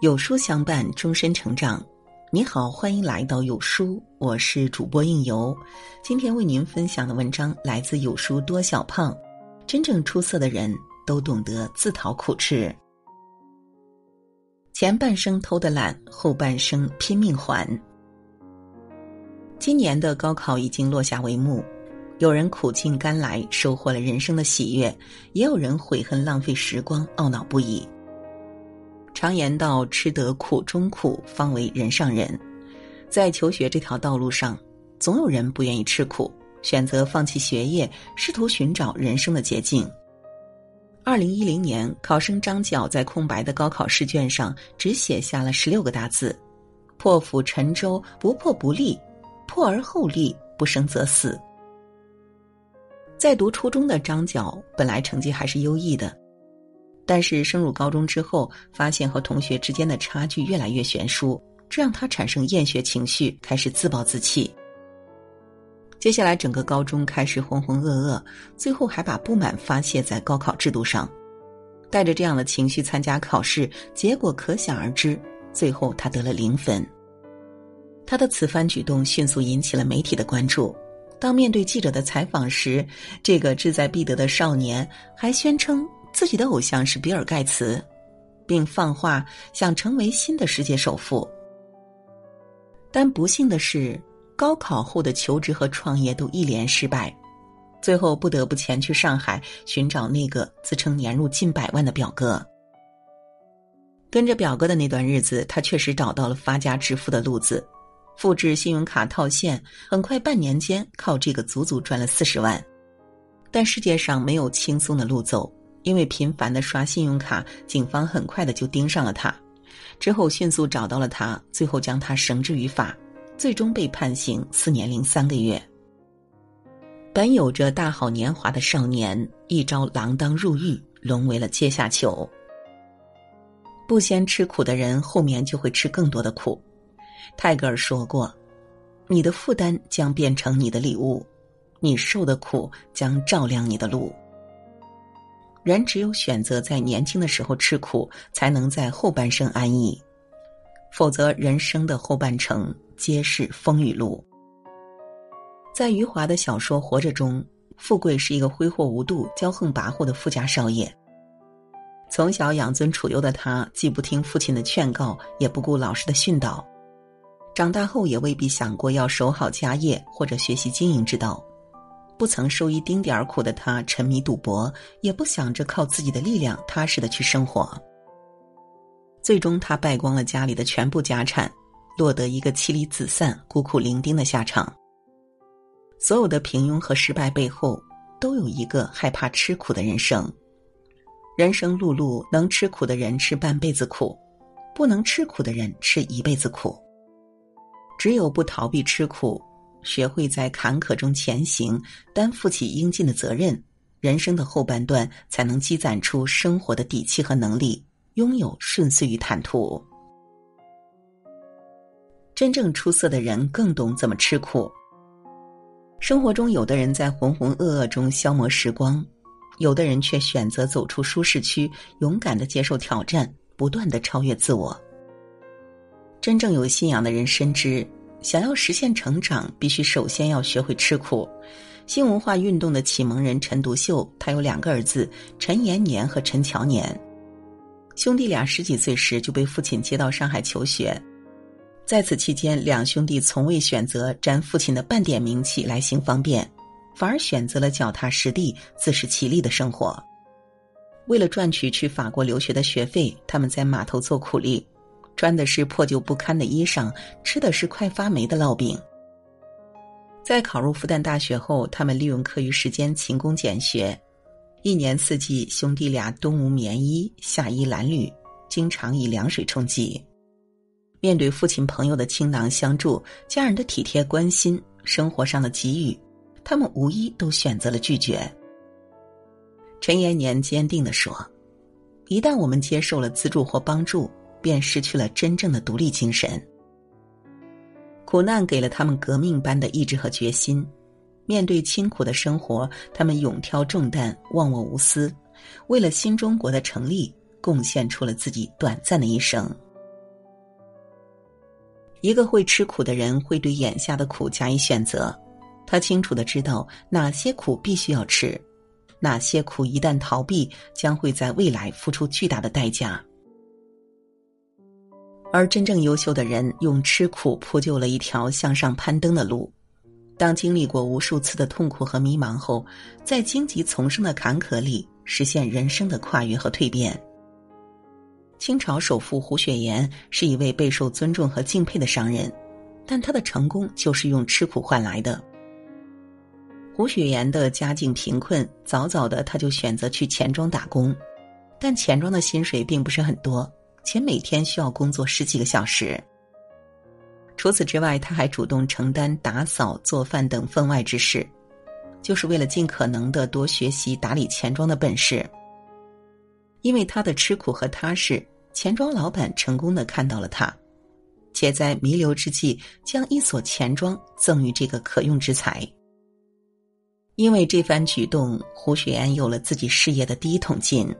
有书相伴，终身成长。你好，欢迎来到有书，我是主播应由。今天为您分享的文章来自有书多小胖。真正出色的人都懂得自讨苦吃。前半生偷的懒，后半生拼命还。今年的高考已经落下帷幕，有人苦尽甘来，收获了人生的喜悦；也有人悔恨浪费时光，懊恼不已。常言道：“吃得苦中苦，方为人上人。”在求学这条道路上，总有人不愿意吃苦，选择放弃学业，试图寻找人生的捷径。二零一零年，考生张角在空白的高考试卷上只写下了十六个大字：“破釜沉舟，不破不立；破而后立，不生则死。”在读初中的张角本来成绩还是优异的。但是升入高中之后，发现和同学之间的差距越来越悬殊，这让他产生厌学情绪，开始自暴自弃。接下来整个高中开始浑浑噩噩，最后还把不满发泄在高考制度上，带着这样的情绪参加考试，结果可想而知。最后他得了零分。他的此番举动迅速引起了媒体的关注。当面对记者的采访时，这个志在必得的少年还宣称。自己的偶像是比尔盖茨，并放话想成为新的世界首富。但不幸的是，高考后的求职和创业都一连失败，最后不得不前去上海寻找那个自称年入近百万的表哥。跟着表哥的那段日子，他确实找到了发家致富的路子，复制信用卡套现，很快半年间靠这个足足赚了四十万。但世界上没有轻松的路走。因为频繁的刷信用卡，警方很快的就盯上了他，之后迅速找到了他，最后将他绳之于法，最终被判刑四年零三个月。本有着大好年华的少年，一朝锒铛入狱，沦为了阶下囚。不先吃苦的人，后面就会吃更多的苦。泰戈尔说过：“你的负担将变成你的礼物，你受的苦将照亮你的路。”人只有选择在年轻的时候吃苦，才能在后半生安逸，否则人生的后半程皆是风雨路。在余华的小说《活着》中，富贵是一个挥霍无度、骄横跋扈的富家少爷。从小养尊处优的他，既不听父亲的劝告，也不顾老师的训导，长大后也未必想过要守好家业或者学习经营之道。不曾受一丁点儿苦的他，沉迷赌博，也不想着靠自己的力量踏实的去生活。最终，他败光了家里的全部家产，落得一个妻离子散、孤苦伶仃的下场。所有的平庸和失败背后，都有一个害怕吃苦的人生。人生碌碌，能吃苦的人吃半辈子苦，不能吃苦的人吃一辈子苦。只有不逃避吃苦。学会在坎坷中前行，担负起应尽的责任，人生的后半段才能积攒出生活的底气和能力，拥有顺遂与坦途。真正出色的人更懂怎么吃苦。生活中，有的人在浑浑噩噩中消磨时光，有的人却选择走出舒适区，勇敢的接受挑战，不断的超越自我。真正有信仰的人深知。想要实现成长，必须首先要学会吃苦。新文化运动的启蒙人陈独秀，他有两个儿子陈延年和陈乔年，兄弟俩十几岁时就被父亲接到上海求学，在此期间，两兄弟从未选择沾父亲的半点名气来行方便，反而选择了脚踏实地、自食其力的生活。为了赚取去法国留学的学费，他们在码头做苦力。穿的是破旧不堪的衣裳，吃的是快发霉的烙饼。在考入复旦大学后，他们利用课余时间勤工俭学，一年四季，兄弟俩冬无棉衣，夏衣褴褛，经常以凉水充饥。面对父亲朋友的倾囊相助，家人的体贴关心，生活上的给予，他们无一都选择了拒绝。陈延年坚定地说：“一旦我们接受了资助或帮助。”便失去了真正的独立精神。苦难给了他们革命般的意志和决心，面对清苦的生活，他们勇挑重担，忘我无私，为了新中国的成立，贡献出了自己短暂的一生。一个会吃苦的人会对眼下的苦加以选择，他清楚的知道哪些苦必须要吃，哪些苦一旦逃避将会在未来付出巨大的代价。而真正优秀的人用吃苦铺就了一条向上攀登的路。当经历过无数次的痛苦和迷茫后，在荆棘丛生的坎坷里实现人生的跨越和蜕变。清朝首富胡雪岩是一位备受尊重和敬佩的商人，但他的成功就是用吃苦换来的。胡雪岩的家境贫困，早早的他就选择去钱庄打工，但钱庄的薪水并不是很多，且每天需要工作十几个小时。除此之外，他还主动承担打扫、做饭等分外之事，就是为了尽可能的多学习打理钱庄的本事。因为他的吃苦和踏实，钱庄老板成功的看到了他，且在弥留之际将一所钱庄赠予这个可用之才。因为这番举动，胡雪岩有了自己事业的第一桶金。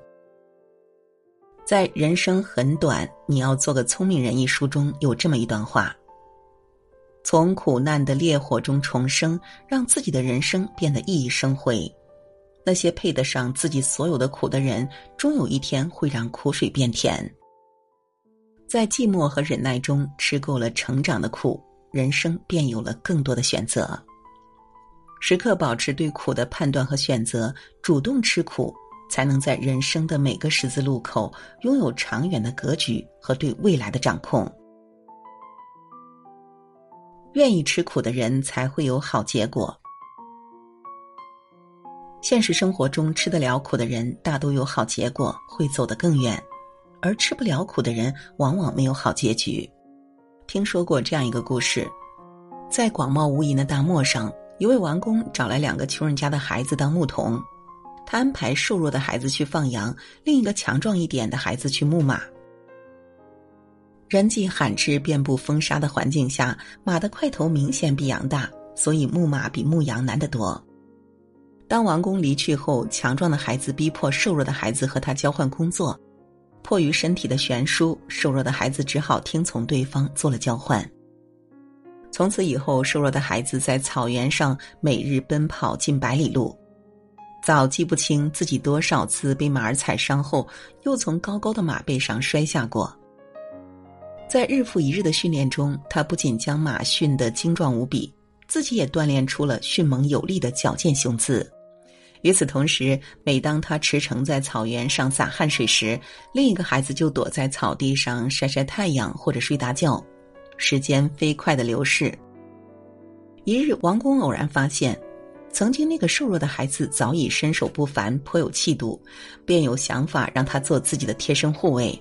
在《人生很短，你要做个聪明人》一书中有这么一段话：从苦难的烈火中重生，让自己的人生变得熠熠生辉。那些配得上自己所有的苦的人，终有一天会让苦水变甜。在寂寞和忍耐中吃够了成长的苦，人生便有了更多的选择。时刻保持对苦的判断和选择，主动吃苦，才能在人生的每个十字路口拥有长远的格局和对未来的掌控。愿意吃苦的人，才会有好结果。现实生活中，吃得了苦的人大都有好结果，会走得更远；而吃不了苦的人，往往没有好结局。听说过这样一个故事：在广袤无垠的大漠上，一位王公找来两个穷人家的孩子当牧童，他安排瘦弱的孩子去放羊，另一个强壮一点的孩子去牧马。人迹罕至、遍布风沙的环境下，马的块头明显比羊大，所以牧马比牧羊难得多。当王公离去后，强壮的孩子逼迫瘦弱的孩子和他交换工作，迫于身体的悬殊，瘦弱的孩子只好听从对方做了交换。从此以后，瘦弱的孩子在草原上每日奔跑近百里路，早记不清自己多少次被马儿踩伤后，又从高高的马背上摔下过。在日复一日的训练中，他不仅将马训得精壮无比，自己也锻炼出了迅猛有力的矫健雄姿。与此同时，每当他驰骋在草原上洒汗水时，另一个孩子就躲在草地上晒晒太阳或者睡大觉。时间飞快的流逝。一日，王公偶然发现，曾经那个瘦弱的孩子早已身手不凡，颇有气度，便有想法让他做自己的贴身护卫。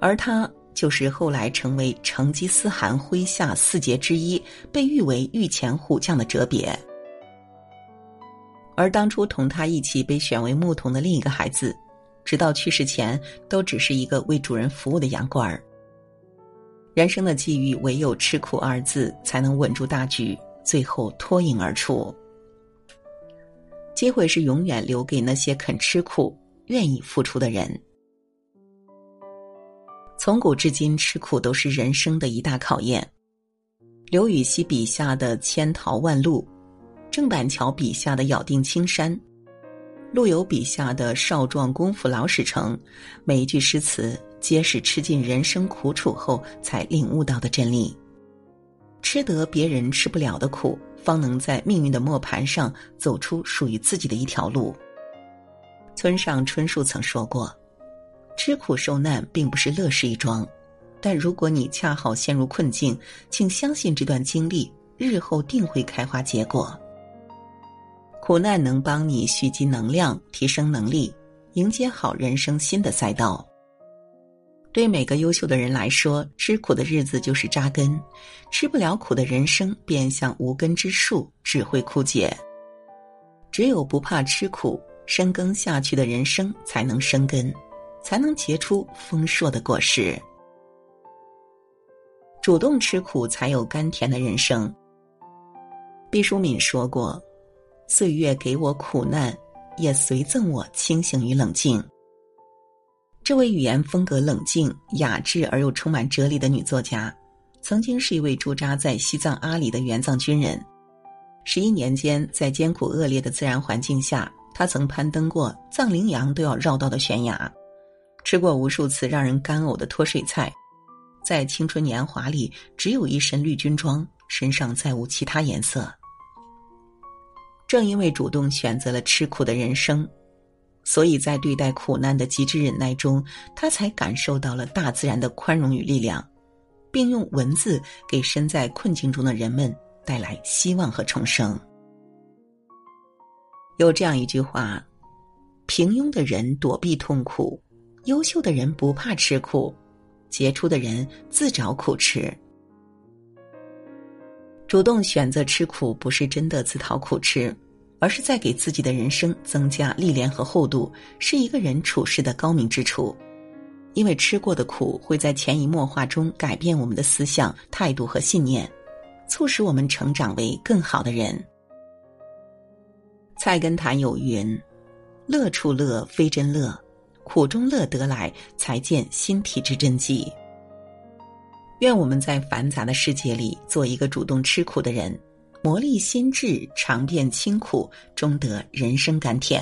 而他就是后来成为成吉思汗麾下四杰之一，被誉为御前虎将的哲别。而当初同他一起被选为牧童的另一个孩子，直到去世前都只是一个为主人服务的羊倌儿。人生的际遇，唯有吃苦二字才能稳住大局，最后脱颖而出。机会是永远留给那些肯吃苦、愿意付出的人。从古至今，吃苦都是人生的一大考验。刘禹锡笔下的千淘万漉。郑板桥笔下的咬定青山，陆游笔下的少壮功夫老始成，每一句诗词皆是吃尽人生苦楚后才领悟到的真理。吃得别人吃不了的苦，方能在命运的磨盘上走出属于自己的一条路。村上春树曾说过：“吃苦受难并不是乐事一桩，但如果你恰好陷入困境，请相信这段经历日后定会开花结果。”苦难能帮你蓄积能量、提升能力，迎接好人生新的赛道。对每个优秀的人来说，吃苦的日子就是扎根，吃不了苦的人生便像无根之树，只会枯竭。只有不怕吃苦、深耕下去的人生，才能生根，才能结出丰硕的果实。主动吃苦，才有甘甜的人生。毕淑敏说过。岁月给我苦难，也随赠我清醒与冷静。这位语言风格冷静、雅致而又充满哲理的女作家，曾经是一位驻扎在西藏阿里的援藏军人。十一年间，在艰苦恶劣的自然环境下，她曾攀登过藏羚羊都要绕道的悬崖，吃过无数次让人干呕的脱水菜，在青春年华里只有一身绿军装，身上再无其他颜色。正因为主动选择了吃苦的人生，所以在对待苦难的极致忍耐中，他才感受到了大自然的宽容与力量，并用文字给身在困境中的人们。带来希望和重生。有这样一句话：平庸的人躲避痛苦，优秀的人不怕吃苦，杰出的人自找苦吃。主动选择吃苦，不是真的自讨苦吃，而是在给自己的人生增加历练和厚度，是一个人处事的高明之处。因为吃过的苦，会在潜移默化中改变我们的思想、态度和信念。促使我们成长为更好的人。菜根谭有云：“乐处乐非真乐，苦中乐得来，才见心体之真迹。”愿我们在繁杂的世界里做一个主动吃苦的人，磨砺心智，尝遍清苦，终得人生甘甜。